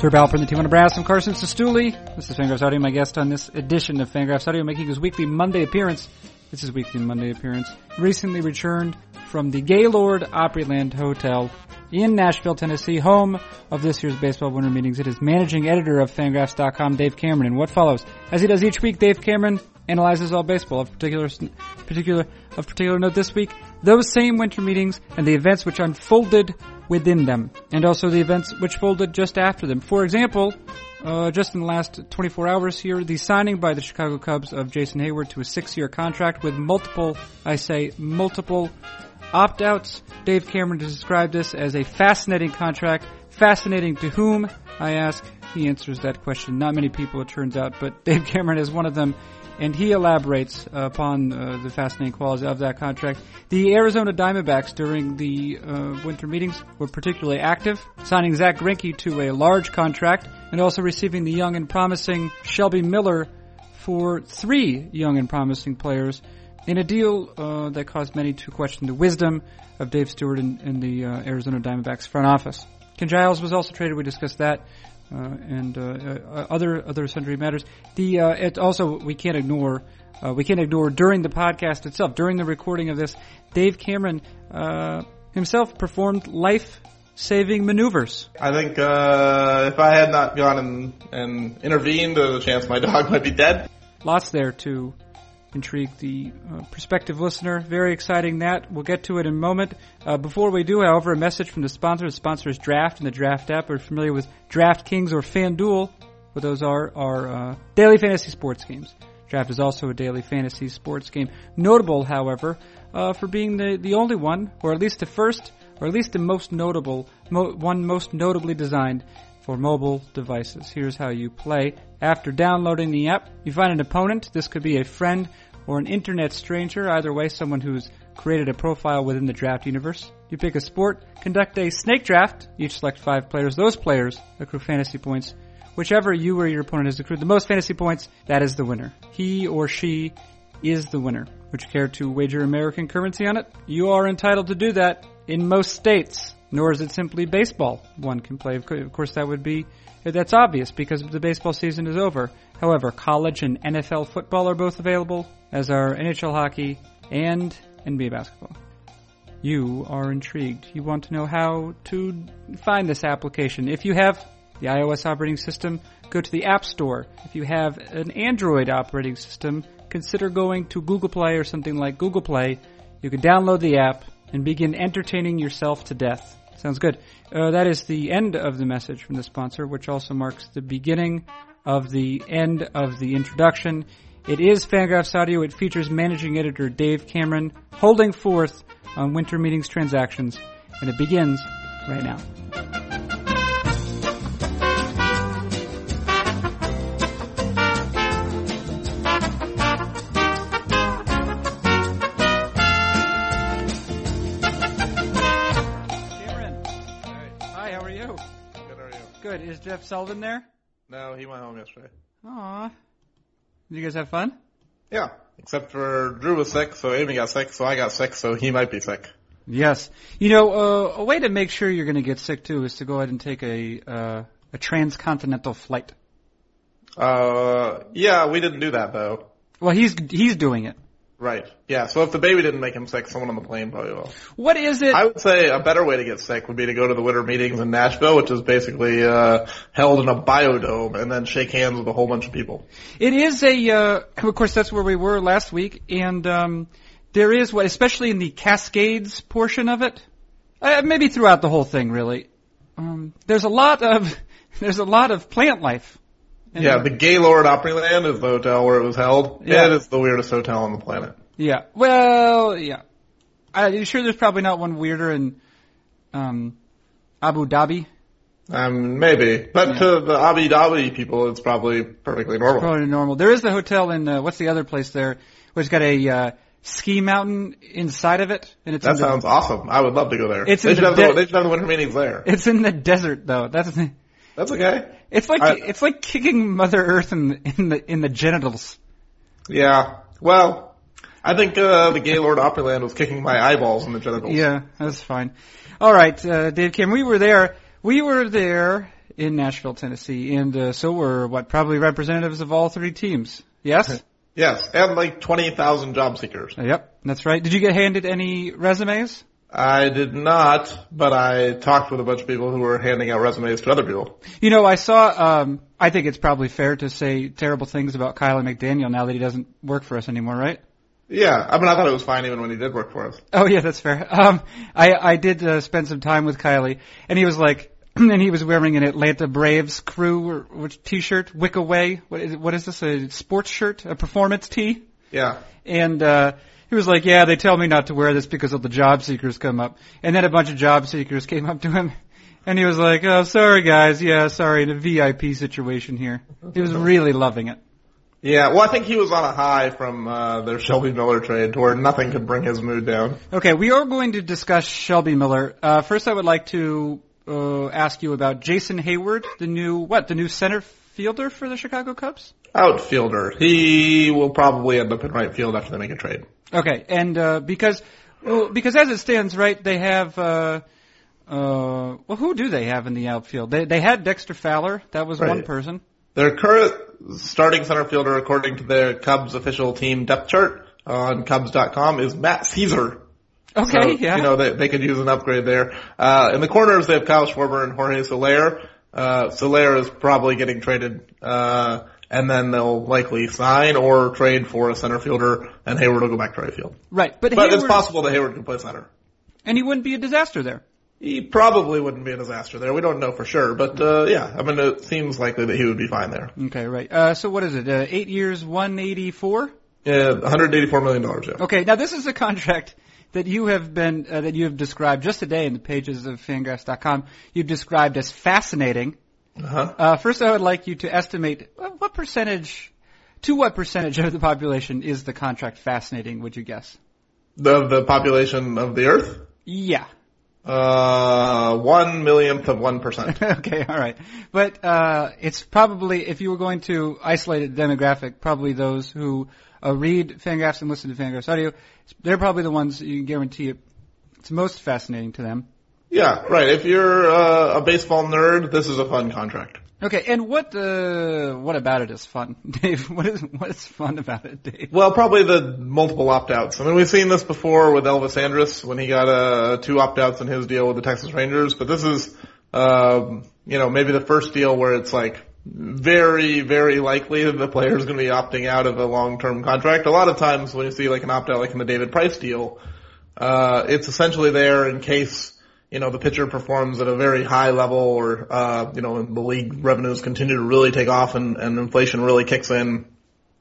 Sir Balper and the team on Brass. I'm Carson Cistulli. This is Fangraphs Audio, my guest on this edition of Fangraphs Audio, making his weekly Monday appearance. This is weekly Monday appearance. Recently returned from the Gaylord Opryland Hotel in Nashville, Tennessee, home of this year's baseball winter meetings. It is managing editor of Fangraphs.com, Dave Cameron. And what follows? As he does each week, Dave Cameron analyzes all baseball. Of particular, particular, of particular note this week, those same winter meetings and the events which unfolded within them, and also the events which folded just after them. For example, uh, just in the last 24 hours here, the signing by the Chicago Cubs of Jason Heyward to a six-year contract with multiple, I say, multiple opt-outs. Dave Cameron described this as a fascinating contract. Fascinating to whom? I ask. He answers that question. Not many people, it turns out, but Dave Cameron is one of them and he elaborates upon uh, the fascinating qualities of that contract. The Arizona Diamondbacks during the uh, winter meetings were particularly active, signing Zach Greinke to a large contract and also receiving the young and promising Shelby Miller for three young and promising players in a deal uh, that caused many to question the wisdom of Dave Stewart and, and the uh, Arizona Diamondbacks front office. Ken Giles was also traded. We discussed that. Uh, and uh, uh, other other sundry matters. The it also we can't ignore we can't ignore during the podcast itself during the recording of this. Dave Cameron himself performed life saving maneuvers. I think uh, if I had not gone and, and intervened, there's a chance my dog might be dead. Lots there to intrigue the uh, prospective listener. Very exciting that. We'll get to it in a moment. Uh, before we do, however, a message from the sponsor. The sponsor is Draft and the Draft app. Are familiar with DraftKings or FanDuel? What those are are uh, daily fantasy sports games. Draft is also a daily fantasy sports game. Notable, however, uh, for being the, the only one, or at least the first, or at least the most notable, mo- one most notably designed for mobile devices. Here's how you play. After downloading the app, you find an opponent. This could be a friend or an internet stranger, either way, someone who's created a profile within the draft universe. You pick a sport, conduct a snake draft, each select five players. Those players accrue fantasy points. Whichever you or your opponent has accrued the most fantasy points, that is the winner. He or she is the winner. Would you care to wager American currency on it? You are entitled to do that in most states nor is it simply baseball one can play. Of course, that would be that's obvious because the baseball season is over. However, college and NFL football are both available, as are NHL hockey and NBA basketball. You are intrigued. You want to know how to find this application. If you have the iOS operating system, go to the App Store. If you have an Android operating system, consider going to Google Play or something like Google Play. You can download the app and begin entertaining yourself to death. Sounds good. Uh, that is the end of the message from the sponsor, which also marks the beginning of the end of the introduction. It is Fangraphs Audio. It features managing editor Dave Cameron holding forth on winter meetings transactions, and it begins right now. Good. Is Jeff Sullivan there? No, he went home yesterday. Aw. Did you guys have fun? Yeah, except for Drew was sick, so Amy got sick, so I got sick, so he might be sick. Yes. You know, uh, a way to make sure you're going to get sick too is to go ahead and take a uh, a transcontinental flight. Uh, yeah, we didn't do that though. Well, he's he's doing it. Right. Yeah. So if the baby didn't make him sick, someone on the plane probably will. What is it? I would say a better way to get sick would be to go to the winter meetings in Nashville, which is basically uh, held in a biodome, and then shake hands with a whole bunch of people. It is a. Uh, of course, that's where we were last week, and um, there is what, especially in the Cascades portion of it, uh, maybe throughout the whole thing, really. Um, there's a lot of there's a lot of plant life. Yeah, the Gaylord Opryland is the hotel where it was held. Yeah. It is the weirdest hotel on the planet. Yeah. Well, yeah. Are you sure there's probably not one weirder in um, Abu Dhabi? Um, maybe, but yeah. to the Abu Dhabi people, it's probably perfectly normal. Probably normal. There is the hotel in uh, what's the other place there, which got a uh, ski mountain inside of it, and it's that sounds the, awesome. I would love to go there. It's they, should the de- the, they should have the winter meetings there. It's in the desert, though. That's that's okay. It's like I, it's like kicking Mother Earth in in the in the genitals. Yeah. Well, I think uh, the Gaylord Opryland was kicking my eyeballs in the genitals. Yeah, that's fine. All right, uh, Dave Kim, we were there. We were there in Nashville, Tennessee, and uh, so were what probably representatives of all three teams. Yes. Yes, and like 20,000 job seekers. Yep, that's right. Did you get handed any resumes? I did not, but I talked with a bunch of people who were handing out resumes to other people. You know, I saw. Um, I think it's probably fair to say terrible things about Kiley McDaniel now that he doesn't work for us anymore, right? Yeah, I mean, I thought it was fine even when he did work for us. Oh yeah, that's fair. Um, I I did uh, spend some time with Kylie, and he was like, and he was wearing an Atlanta Braves crew or, which T-shirt, Wick Away. What is what is this? A sports shirt, a performance tee? Yeah. And uh, he was like, "Yeah, they tell me not to wear this because of the job seekers come up." And then a bunch of job seekers came up to him, and he was like, "Oh, sorry guys, yeah, sorry, in a VIP situation here." He was really loving it. Yeah, well, I think he was on a high from uh, their Shelby Miller trade, to where nothing could bring his mood down. Okay, we are going to discuss Shelby Miller. Uh, first, I would like to uh, ask you about Jason Heyward, the new what? The new center fielder for the Chicago Cubs. Outfielder. He will probably end up in right field after they make a trade. Okay, and uh, because well, because as it stands, right, they have. Uh, uh, well, who do they have in the outfield? They they had Dexter Fowler. That was one person. Their current starting center fielder, according to their Cubs official team depth chart on Cubs.com, is Matt Szczur. Okay, So, yeah. You know, they, they could use an upgrade there. Uh, in the corners, they have Kyle Schwarber and Jorge Soler. Uh, Soler is probably getting traded, uh, and then they'll likely sign or trade for a center fielder, and Heyward will go back to right field. right, but, But it's possible that Heyward can play center. and he wouldn't be a disaster there. He probably wouldn't be a disaster there. We don't know for sure, but uh, yeah, I mean, it seems likely that he would be fine there. Okay, right. Uh, so what is it? Uh, eight years, one eighty four. Yeah, 184 million dollars. Yeah. Okay, now this is a contract that you have been uh, that you have described just today in the pages of Fangraphs.com. You've described as fascinating. Uh-huh. Uh, first, I would like you to estimate uh, what percentage, to what percentage of the population is the contract fascinating? Would you guess? The the population of the Earth, Yeah. uh, one millionth of one percent. okay, all right. But uh, it's probably, if you were going to isolate a demographic, probably those who uh, read Fangraphs and listen to Fangraphs audio, they're probably the ones you can guarantee it's most fascinating to them. Yeah, right. If you're uh, a baseball nerd, this is a fun contract. Okay, and what uh, what about it is fun, Dave? What is what is fun about it, Dave? Well, probably the multiple opt-outs. I mean, we've seen this before with Elvis Andrus when he got uh, two opt-outs in his deal with the Texas Rangers. But this is, um, you know, maybe the first deal where it's like very, very likely that the player is going to be opting out of a long-term contract. A lot of times when you see like an opt-out, like in the David Price deal, uh, it's essentially there in case you know, the pitcher performs at a very high level or, uh, you know, the league revenues continue to really take off and, and inflation really kicks in.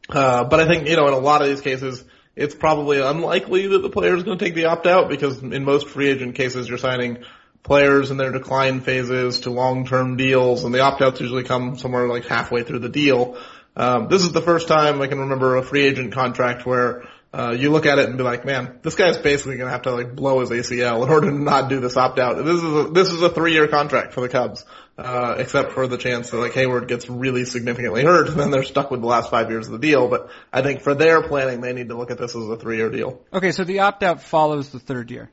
Uh, but I think, you know, in a lot of these cases, it's probably unlikely that the player is going to take the opt out because in most free agent cases, you're signing players in their decline phases to long-term deals and the opt outs usually come somewhere like halfway through the deal. Um, this is the first time I can remember a free agent contract where uh, you look at it and be like, man, this guy's basically going to have to like blow his ACL in order to not do this opt out. This is a, this is a three year contract for the Cubs, uh, except for the chance that like Heyward gets really significantly hurt, and then they're stuck with the last five years of the deal. But I think for their planning, they need to look at this as a three year deal. Okay, so the opt out follows the third year.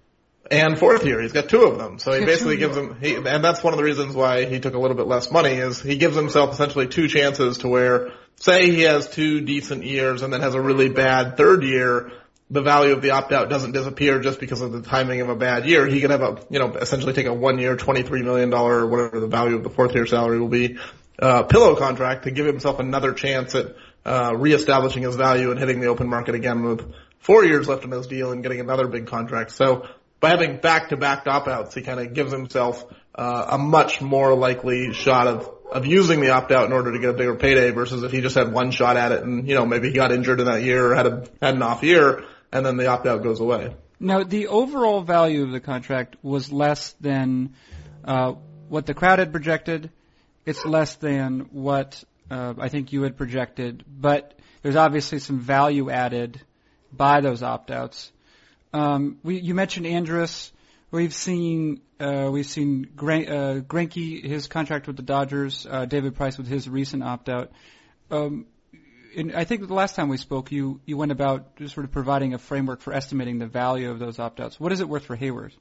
And fourth year, he's got two of them. So he basically gives him, he, and that's one of the reasons why he took a little bit less money is he gives himself essentially two chances to where, say he has two decent years and then has a really bad third year, the value of the opt-out doesn't disappear just because of the timing of a bad year. He could have a, you know, essentially take a one year, $23 million or whatever the value of the fourth year salary will be, uh, pillow contract to give himself another chance at, uh, reestablishing his value and hitting the open market again with four years left in his deal and getting another big contract. So by having back-to-back opt-outs, he kind of gives himself, uh, a much more likely shot of, of using the opt-out in order to get a bigger payday versus if he just had one shot at it and, you know, maybe he got injured in that year or had a, had an off year and then the opt-out goes away. Now, the overall value of the contract was less than uh, what the crowd had projected. It's less than what uh, I think you had projected, but there's obviously some value added by those opt-outs. Um, we, you mentioned Andrus. We've seen uh, we've seen Gran- uh, Greinke, his contract with the Dodgers, uh, David Price with his recent opt-out. Um, in, I think the last time we spoke, you, you went about just sort of providing a framework for estimating the value of those opt-outs. What is it worth for Heyward?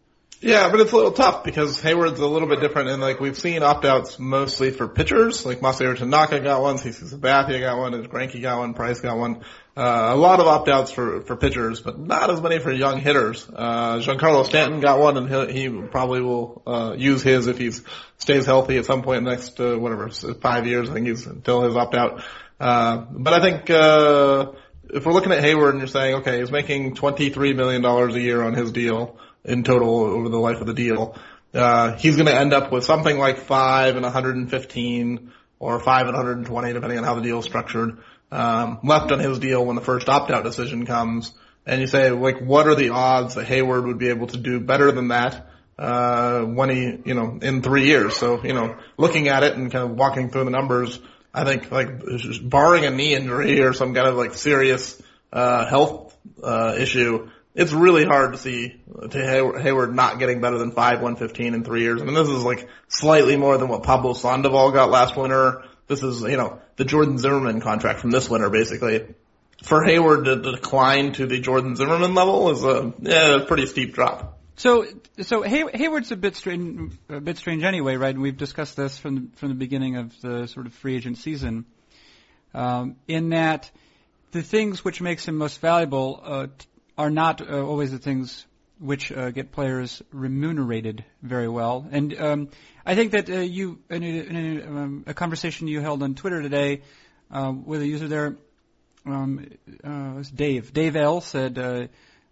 Yeah, but it's a little tough because Heyward's a little bit different and like we've seen opt-outs mostly for pitchers, like Masahiro Tanaka got one, CC Sabathia got one, and Greinke got one, Price got one. Uh, a lot of opt-outs for, for pitchers, but not as many for young hitters. Uh, Giancarlo Stanton got one and he, he probably will, uh, use his if he stays healthy at some point in the next, uh, whatever, five years, I think he's until his opt-out. Uh, but I think, uh, if we're looking at Heyward and you're saying, okay, he's making $23 million a year on his deal in total over the life of the deal, uh, he's going to end up with something like five and 115 or five and 120 depending on how the deal is structured, um, left on his deal when the first opt-out decision comes. And you say, like, what are the odds that Heyward would be able to do better than that? Uh, when he, you know, in three years. So, you know, looking at it and kind of walking through the numbers, I think like barring a knee injury or some kind of like serious uh, health uh, issue, it's really hard to see to Heyward not getting better than five one fifteen in three years. I mean, this is like slightly more than what Pablo Sandoval got last winter. This is you know the Jordan Zimmermann contract from this winter, basically. For Heyward to decline to the Jordan Zimmermann level is a yeah, pretty steep drop. So, so Hay, Heyward's a bit strange, a bit strange anyway, right? And we've discussed this from the, from the beginning of the sort of free agent season. Um, in that, the things which makes him most valuable uh, are not uh, always the things which uh, get players remunerated very well. And um, I think that uh, you, in, a, in a, um, a, conversation you held on Twitter today uh, with a user there, um, uh, Dave. Dave L said. Uh,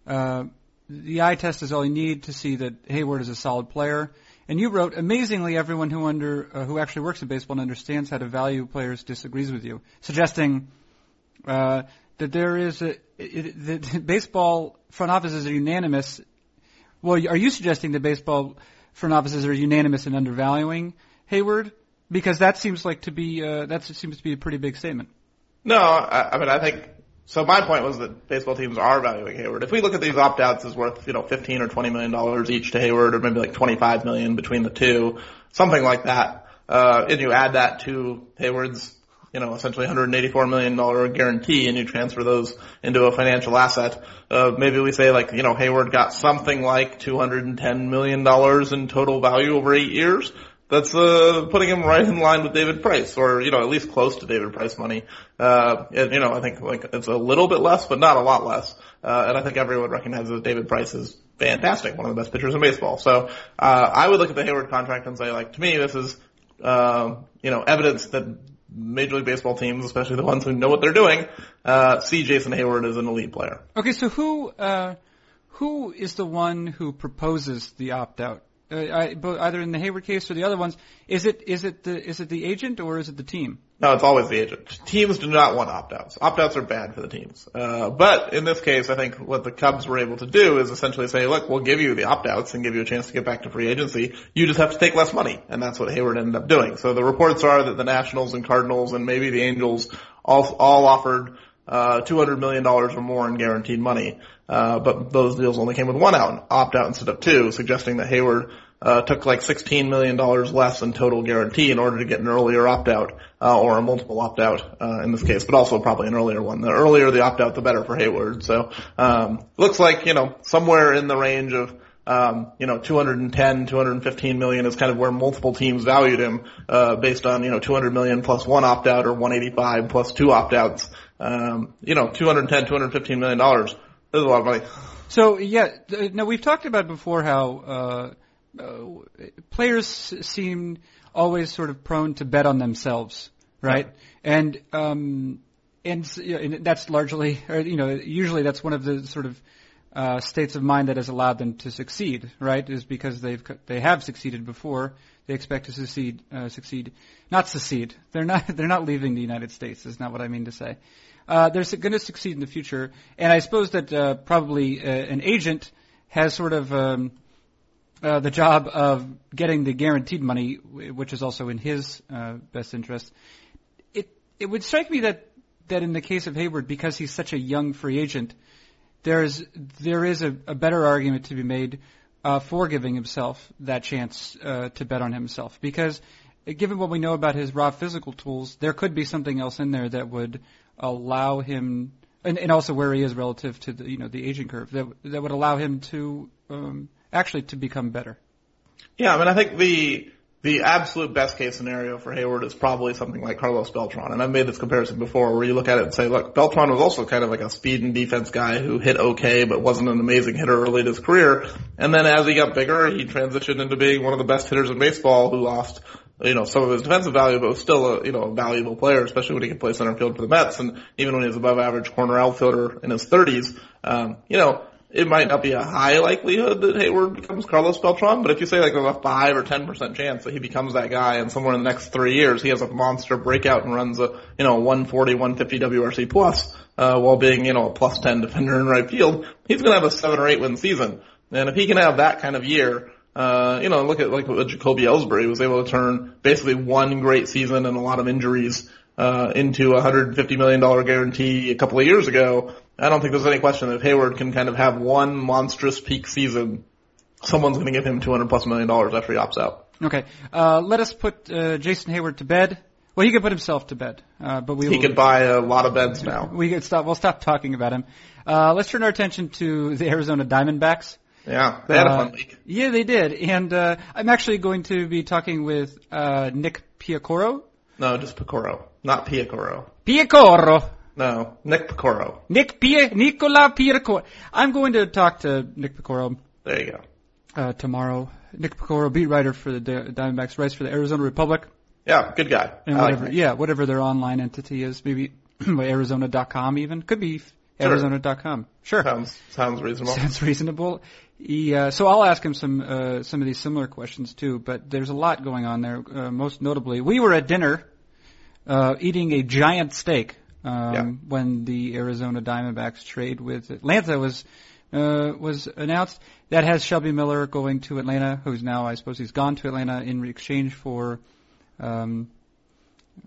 uh, the eye test is all you need to see that Heyward is a solid player. And you wrote, amazingly, everyone who under who actually works in baseball and understands how to value players disagrees with you, suggesting that there is a that baseball front offices are unanimous. Well, are you suggesting that baseball front offices are unanimous in undervaluing Heyward? Because that seems like to be uh, that seems to be a pretty big statement. No, I, I mean I think so my point was that baseball teams are valuing Heyward. If we look at these opt-outs as worth, you know, 15 or 20 million dollars each to Heyward or maybe like 25 million between the two, something like that, uh, and you add that to Heyward's, you know, essentially 184 million dollar guarantee and you transfer those into a financial asset, uh, maybe we say like, you know, Heyward got something like 210 million dollars in total value over eight years that's uh, putting him right in line with David Price, or you know at least close to David Price money. Uh, and, you know I think like it's a little bit less, but not a lot less. Uh, and I think everyone recognizes that David Price is fantastic, one of the best pitchers in baseball. So uh, I would look at the Heyward contract and say like to me this is uh, you know evidence that Major League Baseball teams, especially the ones who know what they're doing, uh, see Jason Heyward as an elite player. Okay, so who uh, who is the one who proposes the opt out? uh, either in the Heyward case or the other ones, is it is it the is it the agent or is it the team? No, it's always the agent. Teams do not want opt-outs. Opt-outs are bad for the teams. Uh, but in this case, I think what the Cubs were able to do is essentially say, look, we'll give you the opt-outs and give you a chance to get back to free agency. You just have to take less money. And that's what Heyward ended up doing. So the reports are that the Nationals and Cardinals and maybe the Angels all, all offered uh, $200 million or more in guaranteed money. Uh, but those deals only came with one out, opt-out instead of two, suggesting that Heyward uh, took like $16 million less in total guarantee in order to get an earlier opt-out, uh, or a multiple opt-out, uh, in this case, but also probably an earlier one. The earlier the opt-out, the better for Heyward. So, um, looks like, you know, somewhere in the range of, um, you know, 210, 215 million is kind of where multiple teams valued him, uh, based on, you know, 200 million plus one opt-out or 185 plus two opt-outs. Um, you know, 210, 215 million dollars. Is a lot of money. So yeah, now we've talked about before how, uh, uh, players seem always sort of prone to bet on themselves, right? Yeah. And um, and, you know, and that's largely, or you know, usually that's one of the sort of uh, states of mind that has allowed them to succeed, right? Is because they've they have succeeded before. They expect to succeed, uh, succeed, not succeed. They're not they're not leaving the United States. Is not what I mean to say. Uh, they're going to succeed in the future, and I suppose that uh, probably uh, an agent has sort of um, uh, the job of getting the guaranteed money, which is also in his uh, best interest. It it would strike me that that in the case of Heyward, because he's such a young free agent, there's there is a, a better argument to be made uh, for giving himself that chance uh, to bet on himself, because given what we know about his raw physical tools, there could be something else in there that would allow him, and, and also where he is relative to the you know the aging curve, that that would allow him to um, actually to become better. Yeah, I mean, I think the the absolute best case scenario for Heyward is probably something like Carlos Beltran. And I've made this comparison before where you look at it and say, look, Beltran was also kind of like a speed and defense guy who hit okay, but wasn't an amazing hitter early in his career. And then as he got bigger, he transitioned into being one of the best hitters in baseball who lost you know, some of his defensive value, but was still a, you know, a valuable player, especially when he could play center field for the Mets. And even when he was above average corner outfielder in his thirties, um, you know, it might not be a high likelihood that Heyward becomes Carlos Beltran, but if you say like there's a five or ten percent chance that he becomes that guy, and somewhere in the next three years he has a monster breakout and runs a you know 140, 150 WRC plus, uh, while being you know a plus ten defender in right field, he's gonna have a seven or eight win season. And if he can have that kind of year, uh, you know, look at like what Jacoby Ellsbury was able to turn basically one great season and a lot of injuries uh, into a $150 million guarantee a couple of years ago. I don't think there's any question that if Heyward can kind of have one monstrous peak season, someone's going to give him 200 plus million dollars after he opts out. Okay, uh, let us put uh, Jason Heyward to bed. Well, he could put himself to bed, uh, but we he will, could buy a lot of beds now. We could stop. We'll stop talking about him. Uh, let's turn our attention to the Arizona Diamondbacks. Yeah, they had a Uh, fun week. Yeah, they did, and uh, I'm actually going to be talking with uh, Nick Piacoro. No, just Picoro, not Piacoro. Piacoro. No, Nick Picoro. Nick Pia Nicola Piacoro. I'm going to talk to Nick Picoro There you go. uh, tomorrow. Nick Picoro, beat writer for the Di- Diamondbacks, writes for the Arizona Republic. Yeah, good guy. And I whatever, Nick. yeah, whatever their online entity is, maybe Arizona.com even. Could be Sure. Arizona.com. Sure. Sounds sounds reasonable. Sounds reasonable. He, uh, so I'll ask him some uh, some of these similar questions too. But there's a lot going on there. Uh, most notably, we were at dinner uh, eating a giant steak um, Yeah. when the Arizona Diamondbacks trade with Atlanta was uh, was announced. That has Shelby Miller going to Atlanta, who's now I suppose he's gone to Atlanta in exchange for. Um,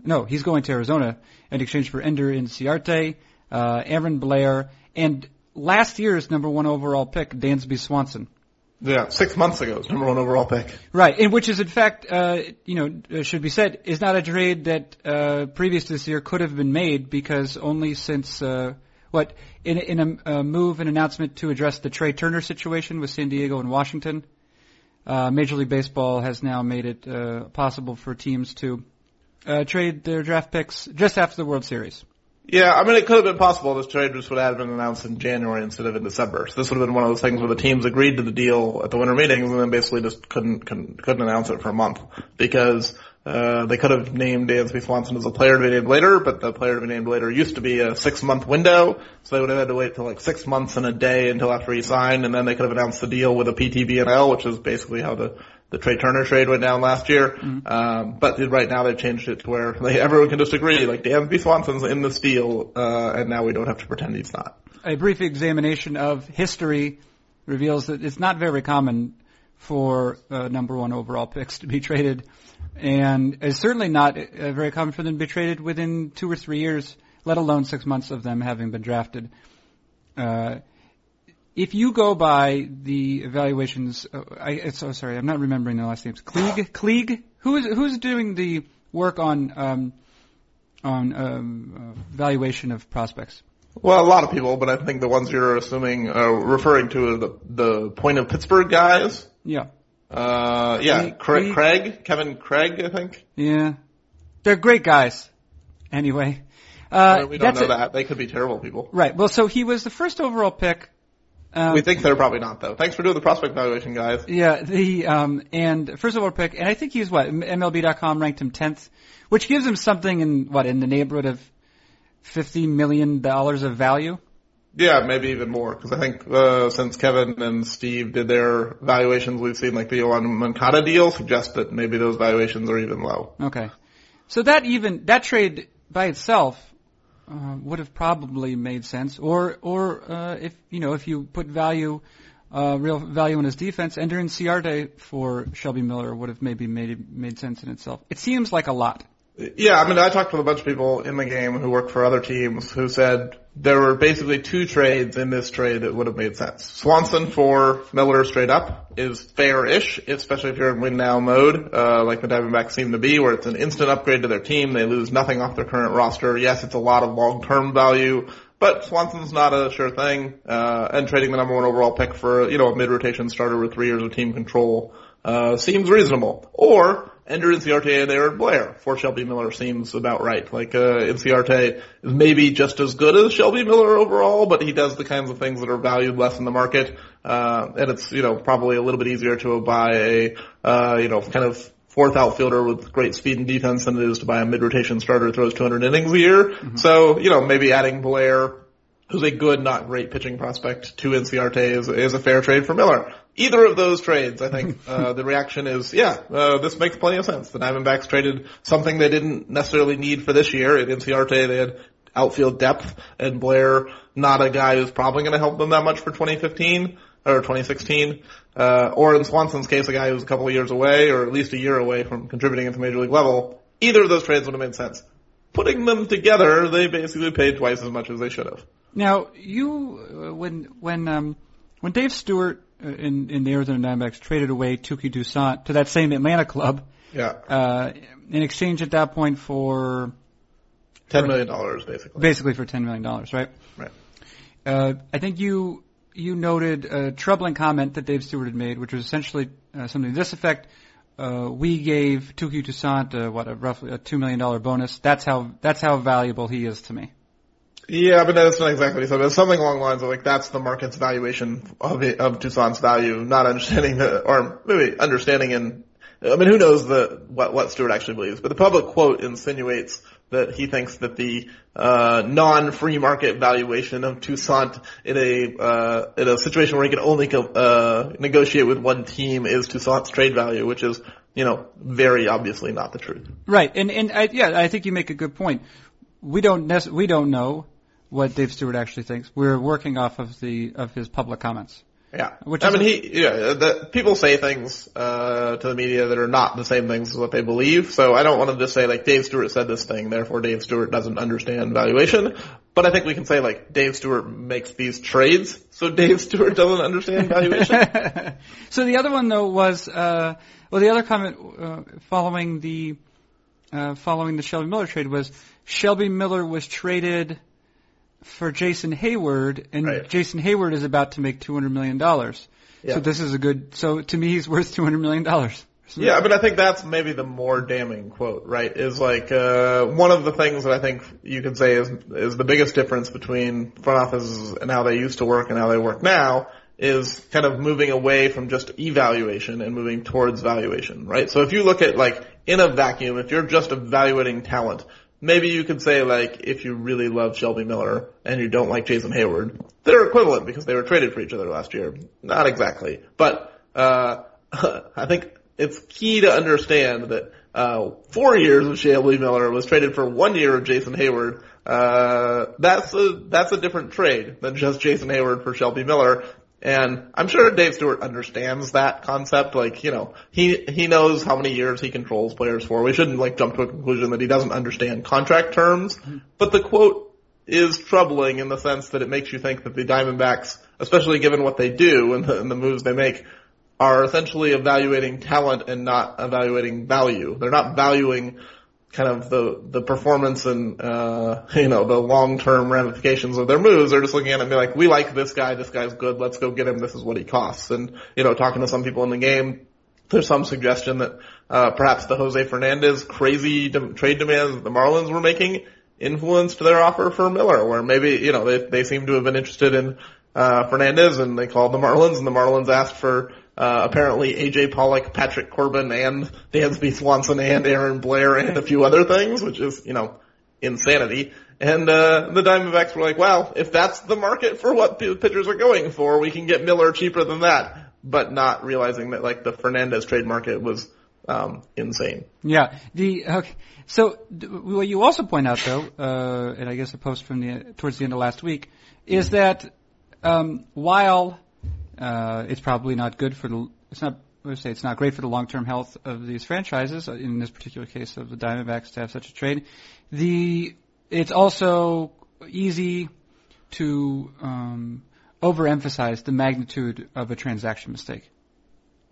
no, he's going to Arizona in exchange for Ender Inciarte, uh, Aaron Blair, and last year's number one overall pick, Dansby Swanson. Yeah, six months ago, number one overall pick. Right, and which is in fact, uh, you know, uh, should be said, is not a trade that uh, previous to this year could have been made because only since uh, what in in a, a move an announcement to address the Trea Turner situation with San Diego and Washington, uh, Major League Baseball has now made it uh, possible for teams to uh, trade their draft picks just after the World Series. Yeah, I mean, it could have been possible this trade just would have been announced in January instead of in December. So this would have been one of those things where the teams agreed to the deal at the winter meetings and then basically just couldn't couldn't, couldn't announce it for a month because uh, they could have named Dansby Swanson as a player to be named later, but the player to be named later used to be a six month window, so they would have had to wait till like six months and a day until after he signed, and then they could have announced the deal with a PTBNL, which is basically how the the Trea Turner trade went down last year. Um, but right now they've changed it to where they, everyone can just agree, like Dansby Swanson's in this deal, uh, and now we don't have to pretend he's not. a brief examination of history reveals that it's not very common for uh, number one overall picks to be traded, and it's certainly not uh, very common for them to be traded within two or three years, let alone six months of them having been drafted. Uh, if you go by the evaluations, uh, I, it's, oh, sorry, I'm not remembering their last names. Klieg, Klieg, who is who's doing the work on um, on um, uh, valuation of prospects? Well, a lot of people, but I think the ones you're assuming, uh, referring to are the, the point of Pittsburgh guys. Yeah. Uh, yeah, Craig- Craig, Craig, Kevin Creagh, I think. Yeah, they're great guys. Anyway, uh, I mean, we don't know it. that. They could be terrible people. Right. Well, so he was the first overall pick. Um, we think they're probably not though. Thanks for doing the prospect valuation, guys. yeah, the um, and first overall pick, and I think he's what MLB.com ranked him tenth, which gives him something in what in the neighborhood of fifty million dollars of value. Yeah, maybe even more because I think uh, since Kevin and Steve did their valuations, we've seen like the Yoan Moncada deal suggest that maybe those valuations are even low. Okay, so that even that trade by itself uh, would have probably made sense, or or uh, if you know if you put value, uh, real value in his defense, Ender Inciarte for Shelby Miller would have maybe made made sense in itself. It seems like a lot. Yeah, I mean, I talked with a bunch of people in the game who work for other teams who said there were basically two trades in this trade that would have made sense. Swanson for Miller straight up is fair-ish, especially if you're in win now mode, uh, like the Diamondbacks seem to be, where it's an instant upgrade to their team. They lose nothing off their current roster. Yes, it's a lot of long-term value, But Swanson's not a sure thing, uh, and trading the number one overall pick for, you know, a mid-rotation starter with three years of team control, uh, seems reasonable. Or, Ender Inciarte there at Blair for Shelby Miller seems about right. Like, uh, Inciarte is maybe just as good as Shelby Miller overall, but he does the kinds of things that are valued less in the market. Uh, and it's, you know, probably a little bit easier to buy a, uh, you know, kind of fourth outfielder with great speed and defense than it is to buy a mid-rotation starter who throws 200 innings a year. Mm-hmm. So, you know, maybe adding Blair, who's a good, not great pitching prospect to Inciarte is, is a fair trade for Miller. Either of those trades, I think, uh, the reaction is, yeah, uh, this makes plenty of sense. The Diamondbacks traded something they didn't necessarily need for this year. At Inciarte, they had outfield depth, and Blair, not a guy who's probably going to help them that much for 2015 or 2016. Uh, or in Swanson's case, a guy who's a couple of years away, or at least a year away from contributing at the major league level. Either of those trades would have made sense. Putting them together, they basically paid twice as much as they should have. Now, you uh, when when um, when Dave Stewart in in the Arizona Diamondbacks traded away Touki Toussaint to that same Atlanta club, yeah, uh, in exchange at that point for ten million dollars, basically. Basically for ten million dollars, right? Right. Uh, I think you you noted a troubling comment that Dave Stewart had made, which was essentially uh, something to this effect. Uh, we gave Touki Toussaint uh, what a roughly a two million dollar bonus. That's how that's how valuable he is to me. Yeah, but that's not exactly something along the lines of like that's the market's valuation of it, of Toussaint's value, not understanding the or maybe understanding and I mean, who knows the what what Stewart actually believes? But the public quote insinuates that he thinks that the uh, non-free market valuation of Toussaint in a uh, in a situation where he can only uh, negotiate with one team is Toussaint's trade value, which is you know very obviously not the truth. Right, and and I, yeah, I think you make a good point. We don't nec- we don't know what Dave Stewart actually thinks. We're working off of the of his public comments. Yeah. Which I mean, he, yeah, the, people say things, uh, to the media that are not the same things as what they believe. So I don't want to just say like Dave Stewart said this thing, therefore Dave Stewart doesn't understand valuation. But I think we can say like Dave Stewart makes these trades, so Dave Stewart doesn't understand valuation. so the other one though was, uh, well the other comment, uh, following the, uh, following the Shelby Miller trade was Shelby Miller was traded for Jason Heyward, and right. Jason Heyward is about to make two hundred million dollars. Yeah. So this is a good. So to me, he's worth two hundred million dollars. Yeah, but I think that's maybe the more damning quote, right? Is like uh, one of the things that I think you could say is is the biggest difference between front offices and how they used to work and how they work now is kind of moving away from just evaluation and moving towards valuation, right? So if you look at like in a vacuum, if you're just evaluating talent, maybe you could say like if you really love Shelby Miller and you don't like Jason Heyward, they're equivalent because they were traded for each other last year. Not exactly, but uh, I think it's key to understand that uh, four years of Shelby Miller was traded for one year of Jason Heyward. Uh, that's a that's a different trade than just Jason Heyward for Shelby Miller. And I'm sure Dave Stewart understands that concept. Like, you know, he, he knows how many years he controls players for. We shouldn't like jump to a conclusion that he doesn't understand contract terms. Mm-hmm. But the quote is troubling in the sense that it makes you think that the Diamondbacks, especially given what they do and the, and the moves they make, are essentially evaluating talent and not evaluating value. They're not valuing kind of the the performance and uh you know the long term ramifications of their moves. They're just looking at it and be like, we like this guy, this guy's good, let's go get him. This is what he costs. And you know, talking to some people in the game, there's some suggestion that uh perhaps the Jose Fernandez crazy de- trade demands that the Marlins were making influenced their offer for Miller, where maybe you know they they seem to have been interested in uh Fernandez and they called the Marlins and the Marlins asked for uh, apparently AJ Pollock, Patrick Corbin, and Dansby Swanson, and Aaron Blair, and a few other things, which is, you know, insanity. And, uh, the Diamondbacks were like, well, if that's the market for what the pitchers are going for, we can get Miller cheaper than that. But not realizing that, like, the Fernandez trade market was, um, insane. Yeah. The, okay. So, what you also point out though, uh, and I guess a post from the, towards the end of last week, is that, um, while uh, it's probably not good for the. It's not. I would say it's not great for the long-term health of these franchises. Uh, in this particular case of the Diamondbacks to have such a trade, the it's also easy to um, overemphasize the magnitude of a transaction mistake.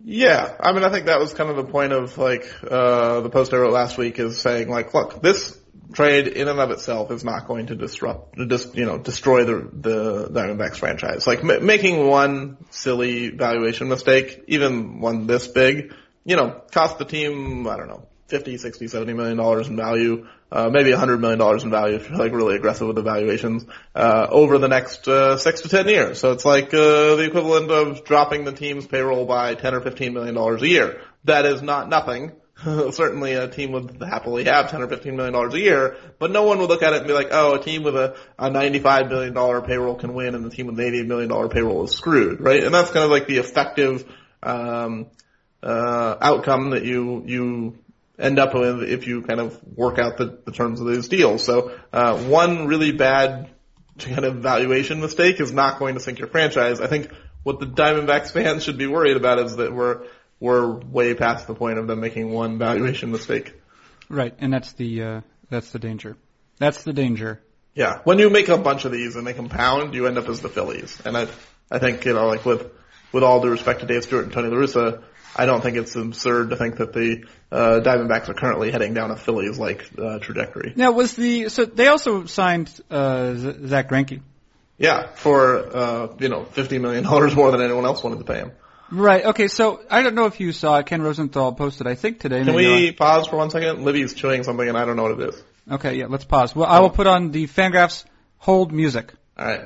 Yeah, I mean, I think that was kind of the point of like uh, the post I wrote last week is saying like, look, this trade in and of itself is not going to disrupt, just you know, destroy the the Diamondbacks franchise. Like m- making one silly valuation mistake, even one this big, you know, cost the team I don't know 50, 60, 70 million dollars in value, uh, maybe 100 million dollars in value if you're like really aggressive with the valuations, uh, over the next, uh, six to 10 years. So it's like, uh, the equivalent of dropping the team's payroll by 10 or 15 million dollars a year. That is not nothing. Certainly a team would happily have 10 or 15 million dollars a year, but no one would look at it and be like, oh, a team with a, a 95 million dollar payroll can win and the team with an 80 million dollar payroll is screwed, right? And that's kind of like the effective, um, uh, outcome that you, you end up with if you kind of work out the, the terms of these deals. So, uh, one really bad kind of valuation mistake is not going to sink your franchise. I think what the Diamondbacks fans should be worried about is that we're, we're way past the point of them making one valuation mistake. Right, and that's the uh, that's the danger. That's the danger. Yeah, when you make a bunch of these and they compound, you end up as the Phillies. And I, I think you know, like with with all due respect to Dave Stewart and Tony La Russa, I don't think it's absurd to think that the uh, Diamondbacks are currently heading down a Phillies like uh, trajectory. Now, was the so they also signed uh, Zach Greinke? Yeah, for uh, you know fifty million dollars more than anyone else wanted to pay him. Right. Okay. So I don't know if you saw it. Ken Rosenthal posted, I think today. Can we pause for one second? Libby's chewing something and I don't know what it is. Okay. Yeah. Let's pause. Well, I will put on the Fangraphs hold music. All right.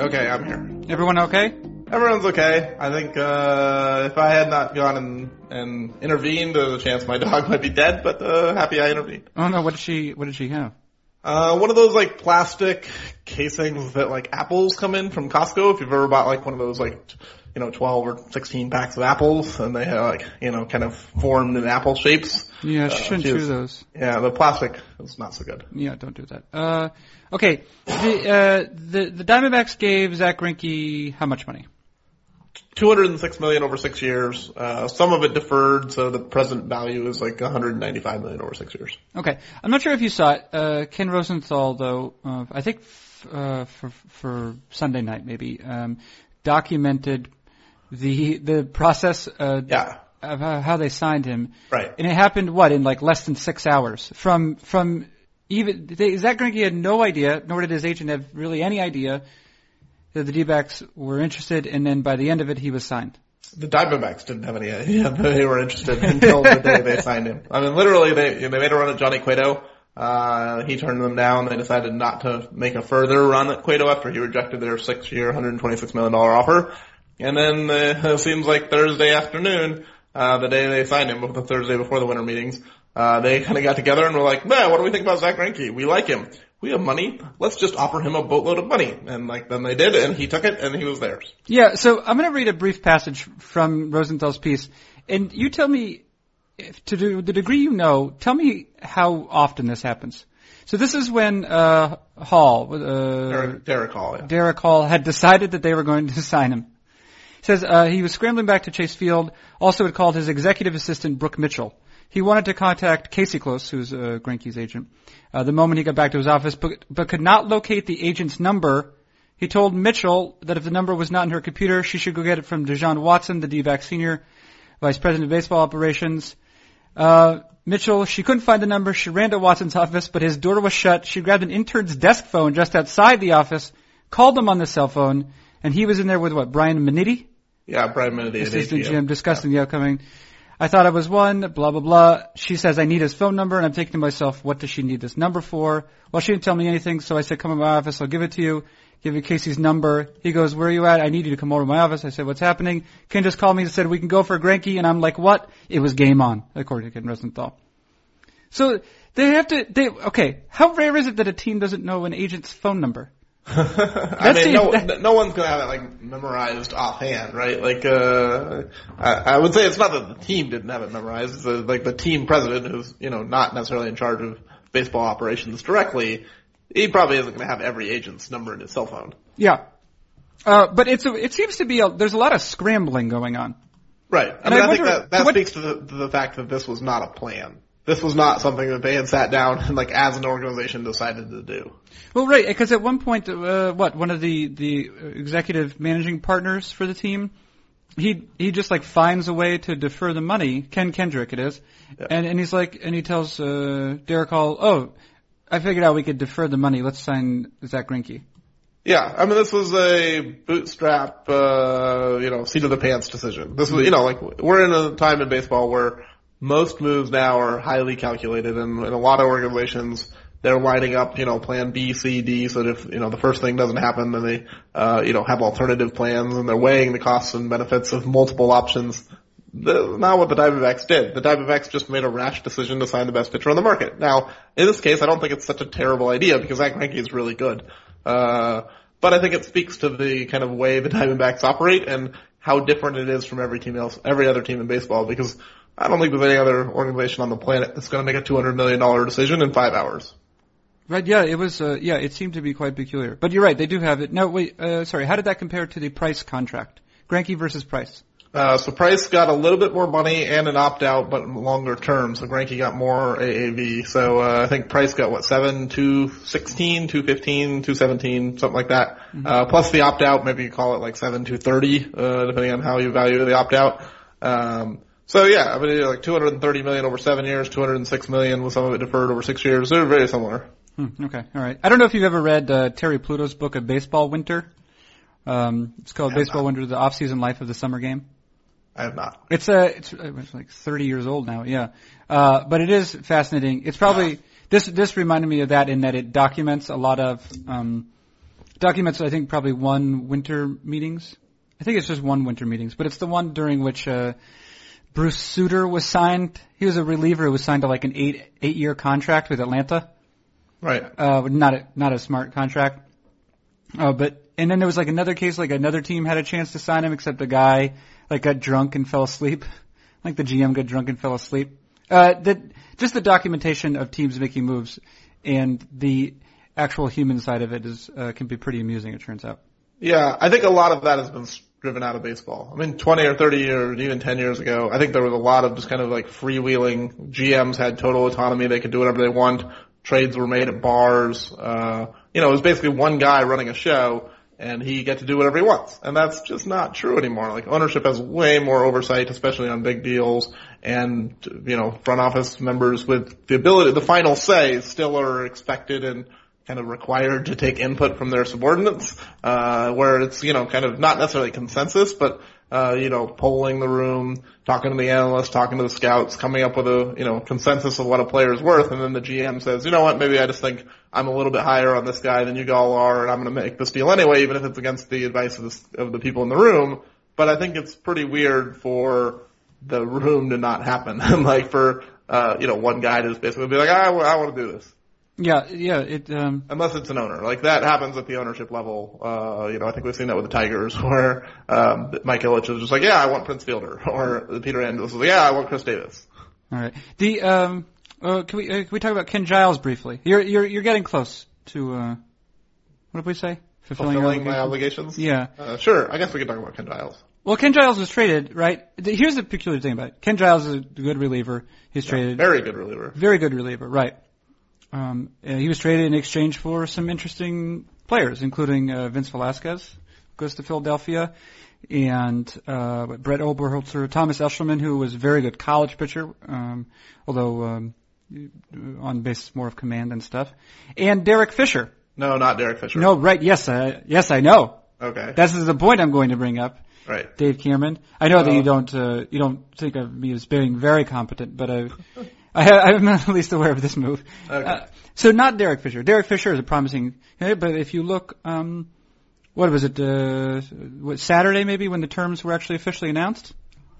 Okay, I'm here. Everyone okay? Everyone's okay. I think uh, if I had not gone and, and intervened, there's a chance my dog might be dead. But uh, happy I intervened. Oh no. What did she? What did she have? Uh, one of those like plastic casings that like apples come in from Costco. If you've ever bought like one of those like you know 12 or 16 packs of apples, and they have like you know kind of formed in apple shapes. Yeah. Uh, shouldn't chew those. Yeah, the plastic is not so good. Yeah. Don't do that. Uh. Okay. The uh the the Diamondbacks gave Zach Greinke how much money? 206 million over six years. Uh, some of it deferred, so the present value is like 195 million over six years. Okay. I'm not sure if you saw it. Uh, Ken Rosenthal, though, uh, I think f- uh, for for Sunday night maybe um, documented the the process uh, Yeah, of how, how they signed him, right. and it happened what in like less than six hours from from even they, Zach Greinke had no idea, nor did his agent have really any idea that the D-backs were interested, and then by the end of it, he was signed. The Diamondbacks didn't have any idea that they were interested until the day they signed him. I mean, literally, they they made a run at Johnny Cueto. Uh, he turned them down. They decided not to make a further run at Cueto after he rejected their six-year, $126 million offer. And then uh, it seems like Thursday afternoon, uh, the day they signed him, the Thursday before the winter meetings, uh, they kind of got together and were like, man, what do we think about Zach Greinke? We like him. We have money. Let's just offer him a boatload of money. And like, then they did, and he took it, and he was theirs. Yeah, so I'm going to read a brief passage from Rosenthal's piece, and you tell me, if, to do, the degree you know, tell me how often this happens. So this is when uh, Hall, uh, Derrick, Derrick Hall, yeah. Derrick Hall, had decided that they were going to sign him. He says uh, he was scrambling back to Chase Field. Also, had called his executive assistant Brooke Mitchell. He wanted to contact Casey Close, who's uh, Greinke's agent, uh, the moment he got back to his office, but, but could not locate the agent's number. He told Mitchell that if the number was not in her computer, she should go get it from De Jon Watson, the D-back senior vice president of baseball operations. Uh, Mitchell, she couldn't find the number. She ran to Watson's office, but his door was shut. She grabbed an intern's desk phone just outside the office, called him on the cell phone, and he was in there with what, Bryan Minniti? Yeah, at assistant ATM. GM discussing the upcoming. I thought I was one, blah, blah, blah. She says, I need his phone number, and I'm thinking to myself, what does she need this number for? Well, she didn't tell me anything, so I said, come to my office, I'll give it to you. Give you Casey's number. He goes, where are you at? I need you to come over to my office. I said, what's happening? Ken just called me and said, we can go for a Greinke, and I'm like, what? It was game on, according to Ken Rosenthal. So, they have to, they, okay, how rare is it that a team doesn't know an agent's phone number? I mean, no, no one's gonna have it like memorized offhand, right? Like, uh, I, I would say it's not that the team didn't have it memorized. It's uh like the team president, who's you know not necessarily in charge of baseball operations directly, he probably isn't going to have every agent's number in his cell phone. Yeah. Uh, but it's a, it seems to be a, there's a lot of scrambling going on. Right. I And mean, I I, think wonder- that, that what- speaks to the, to the fact that this was not a plan. This was not something that they had sat down and like as an organization decided to do. Well, right, because at one point, uh, what one of the the executive managing partners for the team, he he just like finds a way to defer the money. Ken Kendrick, it is, Yeah. and and he's like, and he tells uh, Derrick Hall, "Oh, I figured out we could defer the money. Let's sign Zack Greinke." Yeah, I mean, this was a bootstrap, uh, you know, seat of the pants decision. This was, you know, like we're in a time in baseball where most moves now are highly calculated, and in a lot of organizations, they're lining up, you know, plan B, C, D, so that if, you know, the first thing doesn't happen, then they, uh, you know, have alternative plans, and they're weighing the costs and benefits of multiple options. The, not what the Diamondbacks did. The Diamondbacks just made a rash decision to sign the best pitcher on the market. Now, in this case, I don't think it's such a terrible idea because Zack Greinke is really good. Uh, but I think it speaks to the kind of way the Diamondbacks operate and how different it is from every team else, every other team in baseball because I don't think there's any other organization on the planet that's going to make a $200 million decision in five hours. Right? Yeah, it was. Uh, yeah, it seemed to be quite peculiar. But you're right, they do have it. No, wait. Uh, sorry, how did that compare to the Price contract? Greinke versus Price. Uh, so Price got a little bit more money and an opt out, but longer term. So Greinke got more AAV. So uh, I think Price got what seven, two sixteen, two fifteen, two seventeen, something like that. Uh, plus the opt out, maybe you call it like seven, two thirty, uh, depending on how you value the opt out. Um, so yeah, I mean like 230 million over seven years, 206 million with some of it deferred over six years. They're very similar. Hmm, okay, all right. I don't know if you've ever read uh, Terry Pluto's book, A Baseball Winter. Um, it's called Baseball not. Winter: The Off-Season Life of the Summer Game. I have not. It's uh, it's, uh, it's like 30 years old now, yeah. Uh, but it is fascinating. It's probably this this reminded me of that in that it documents a lot of um, documents. I think probably one winter meetings. I think it's just one winter meetings, but it's the one during which uh, Bruce Sutter was signed. He was a reliever who was signed to like an eight eight year contract with Atlanta. Right. Uh, not a, not a smart contract. Uh, but, and then there was like another case, like another team had a chance to sign him, except the guy, like got drunk and fell asleep. Like the GM got drunk and fell asleep. Uh, that, just the documentation of teams making moves and the actual human side of it is, uh, can be pretty amusing, it turns out. Yeah, I think a lot of that has been driven out of baseball. I mean, 20 or 30 years, even 10 years ago, I think there was a lot of just kind of like freewheeling. GMs had total autonomy. They could do whatever they want. Trades were made at bars. Uh, you know, it was basically one guy running a show and he get to do whatever he wants. And that's just not true anymore. Like ownership has way more oversight, especially on big deals and, you know, front office members with the ability, the final say still are expected and kind of required to take input from their subordinates, uh, where it's, you know, kind of not necessarily consensus, but, uh, you know, polling the room, talking to the analysts, talking to the scouts, coming up with a, you know, consensus of what a player is worth, and then the GM says, you know what, maybe I just think I'm a little bit higher on this guy than you all are, and I'm gonna make this deal anyway, even if it's against the advice of the, of the people in the room, but I think it's pretty weird for the room to not happen, like for, uh, you know, one guy to basically be like, I, I want to do this Yeah, yeah, it, um, unless it's an owner. Like that happens at the ownership level. Uh, you know, I think we've seen that with the Tigers where, um, Mike Ilitch was just like, yeah, I want Prince Fielder. Or Peter Angelos was like, yeah, I want Chris Davis. alright. The, um, uh, can we, uh, can we talk about Ken Giles briefly? You're, you're, you're getting close to, uh, what did we say? Fulfilling, Fulfilling my obligations? obligations. Yeah. Uh, sure. I guess we could talk about Ken Giles. Well, Ken Giles was traded, right? Here's the peculiar thing about it. Ken Giles is a good reliever. He's traded. Very good reliever. Very good reliever, right. Um, uh, he was traded in exchange for some interesting players, including uh, Vince Velasquez, goes to Philadelphia, and uh, Brett Oberholtzer, Thomas Eshelman, who was a very good college pitcher, um, although um, on basis more of command and stuff, and Derek Fisher. No, not Derek Fisher. No, right? Yes, I, yes, I know. Okay. That's the point I'm going to bring up. right. Dave Cameron. I know that Oh. you don't uh, you don't think of me as being very competent, but I, I ha- I'm not at least aware of this move. Okay. Uh, so not Derek Fisher. Derek Fisher is a promising, but if you look, um, what was it? Uh, what Saturday maybe when the terms were actually officially announced,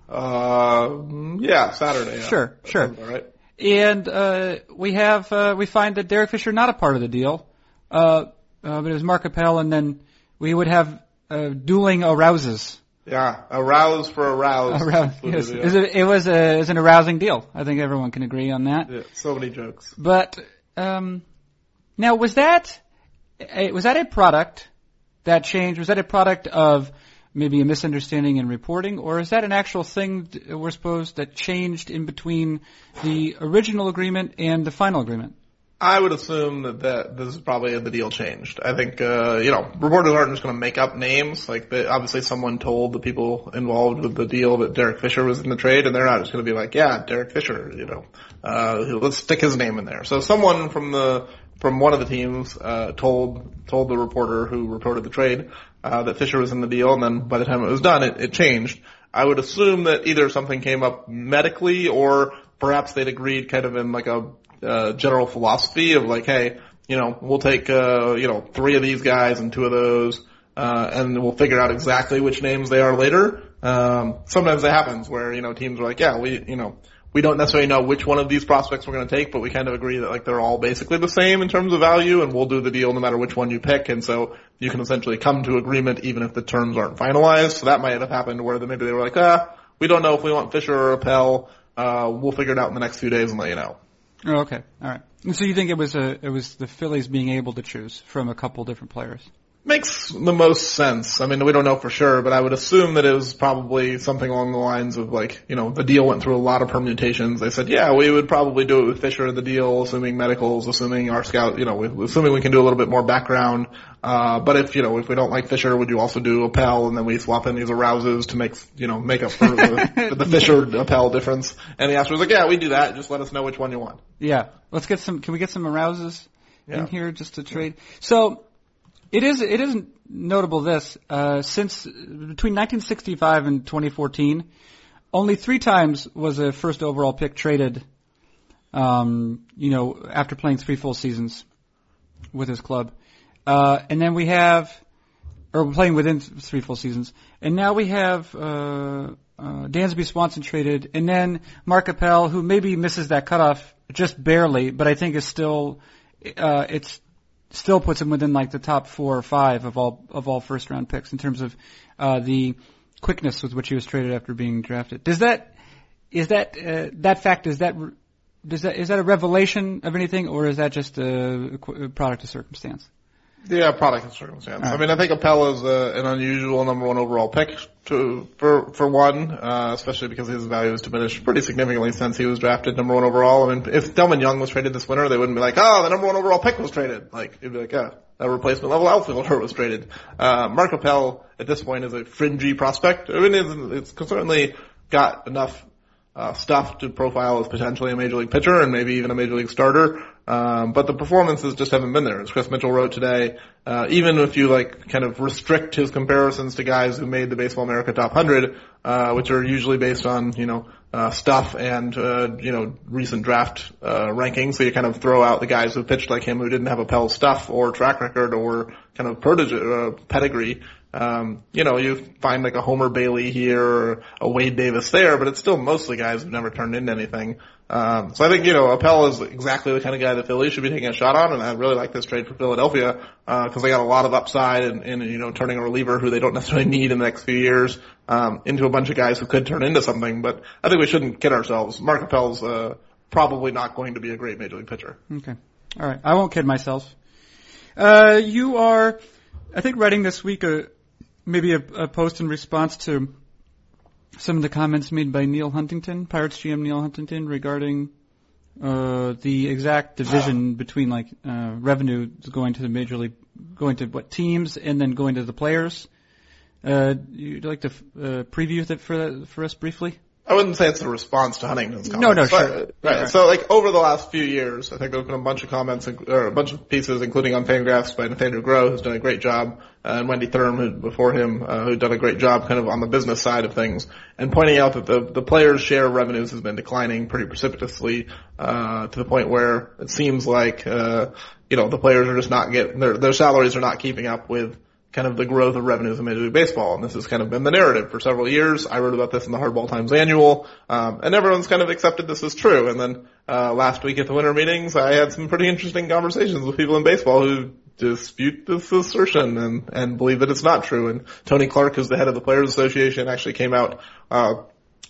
Uh, yeah, Saturday. Yeah. Sure, That sure. all right. and uh, we have uh, we find that Derek Fisher not a part of the deal, uh, uh, but it was Mark Appel, and then we would have uh, dueling Arauzes. Yeah, arouse for a rouse. Arouse, yes. It was it was a, it was an arousing deal. I think everyone can agree on that. Yeah, so many jokes. But Um, now, was that a, was that a product that changed? Was that a product of maybe a misunderstanding in reporting, or is that an actual thing we're supposed that changed in between the original agreement and the final agreement? I would assume that, that this is probably the deal changed. I think, uh, you know, reporters aren't just going to make up names. Like, they, obviously someone told the people involved with the deal that Derek Fisher was in the trade, and they're not just going to be like, yeah, Derek Fisher, you know, uh, let's stick his name in there. So someone from the, from one of the teams, uh, told, told the reporter who reported the trade, uh, that Fisher was in the deal, and then by the time it was done, it, it changed. I would assume that either something came up medically or perhaps they'd agreed kind of in like a uh, general philosophy of like, hey, you know, we'll take, uh, you know, three of these guys and two of those, uh, and we'll figure out exactly which names they are later. Um, sometimes that happens where, you know, teams are like, yeah, we, you know, we don't necessarily know which one of these prospects we're going to take, but we kind of agree that like they're all basically the same in terms of value and we'll do the deal no matter which one you pick. And so you can essentially come to agreement even if the terms aren't finalized. So that might have happened where maybe they were like, ah, we don't know if we want Fisher or Appel. Uh, we'll figure it out in the next few days and let you know. Oh, okay. All right. And so you think it was a, it was the Phillies being able to choose from a couple different players? Makes the most sense. I mean, we don't know for sure, but I would assume that it was probably something along the lines of like, you know, the deal went through a lot of permutations. They said, yeah, we would probably do it with Fisher in the deal, assuming medicals, assuming our scout, you know, assuming we can do a little bit more background. Uh, but if, you know, if we don't like Fisher, would you also do Appel and then we swap in these Arauzes to make, you know, make up for the, the Fisher Appel difference? And the answer was like, yeah, we do that. Just let us know which one you want. Yeah. Let's get some, can we get some Arauzes yeah. in here just to trade? So, it is it is notable this uh, since between 1965 and 2014, only three times was a first overall pick traded. Um, you know, after playing three full seasons with his club, uh, and then we have, or playing within three full seasons, and now we have uh, uh, Dansby Swanson traded, and then Mark Appel, who maybe misses that cutoff just barely, but I think is still, uh, it's still puts him within like the top four or five of all of all first round picks in terms of uh, the quickness with which he was traded after being drafted. Does that is that uh, that fact is that does that is that a revelation of anything or is that just a, a product of circumstance? Yeah, product of circumstance. Right. I mean, I think Appel is a, an unusual number one overall pick to, for, for one, uh, especially because his value has diminished pretty significantly since he was drafted number one overall. I mean, if Delmon Young was traded this winter, they wouldn't be like, oh, the number one overall pick was traded. Like, it'd be like, yeah, a replacement level outfielder was traded. Uh, Mark Appel at this point is a fringy prospect. I mean, it's, it's certainly got enough uh, stuff to profile as potentially a major league pitcher and maybe even a major league starter. Um, but the performances just haven't been there. As Chris Mitchell wrote today, uh, even if you like kind of restrict his comparisons to guys who made the Baseball America Top 100, uh, which are usually based on you know uh, stuff and uh, you know recent draft uh, rankings, so you kind of throw out the guys who pitched like him who didn't have Appel stuff or track record or kind of protege, uh, pedigree. Um, you know, you find like a Homer Bailey here or a Wade Davis there, but it's still mostly guys who've never turned into anything. Um, so I think, you know, Appel is exactly the kind of guy that Philly should be taking a shot on, and I really like this trade for Philadelphia, uh, cause they got a lot of upside in, in, you know, turning a reliever who they don't necessarily need in the next few years, um, into a bunch of guys who could turn into something, but I think we shouldn't kid ourselves. Mark Appel's, uh, probably not going to be a great major league pitcher. Okay. Alright. I won't kid myself. Uh, you are, I think writing this week a, maybe a, a post in response to some of the comments made by Neil Huntington, Pirates GM Neil Huntington, regarding uh, the exact division between like uh, revenue going to the major league, going to what teams, and then going to the players. Uh, you'd like to uh, preview that for for us briefly? I wouldn't say it's a response to Huntington's comments. No, no, sure. Right. So like over the last few years, I think there's been a bunch of comments or a bunch of pieces, including on Fangraphs by Nathaniel Grow, who's done a great job, uh, and Wendy Thurm, who before him, uh, who'd done a great job kind of on the business side of things, and pointing out that the the players' share of revenues has been declining pretty precipitously uh, to the point where it seems like uh, you know the players are just not getting their their salaries are not keeping up with kind of the growth of revenues in Major League Baseball. And this has kind of been the narrative for several years. I wrote about this in the Hardball Times Annual, um, and everyone's kind of accepted this as true. And then uh, last week at the winter meetings, I had some pretty interesting conversations with people in baseball who dispute this assertion and, and believe that it's not true. And Tony Clark, who's the head of the Players Association, actually came out uh, a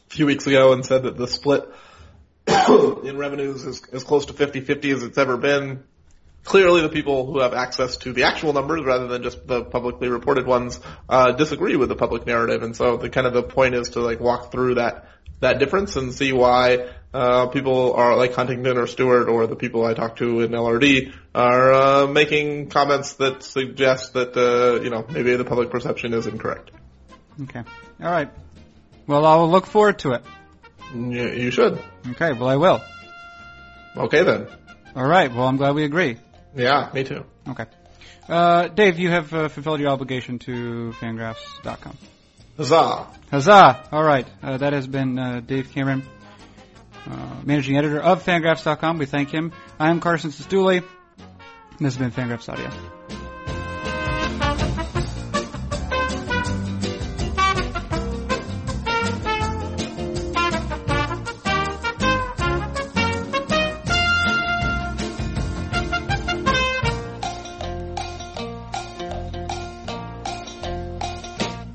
few weeks ago and said that the split in revenues is as close to 50-50 as it's ever been. Clearly, the people who have access to the actual numbers rather than just the publicly reported ones uh, disagree with the public narrative, and so the kind of the point is to like walk through that that difference and see why uh, people are like Huntington or Stewart or the people I talk to in LRD are uh, making comments that suggest that uh, you know maybe the public perception is incorrect. Okay. All right. Well, I'll look forward to it. You, you should. Okay. Well, I will. Okay then. All right. Well, I'm glad we agree. Yeah, me too. Okay. Uh, Dave, you have uh, fulfilled your obligation to fangraphs.com. Huzzah! Huzzah! All right. Uh, that has been uh, Dave Cameron, uh, managing editor of fangraphs.com. We thank him. I am Carson Cistulli. This has been Fangraphs Audio.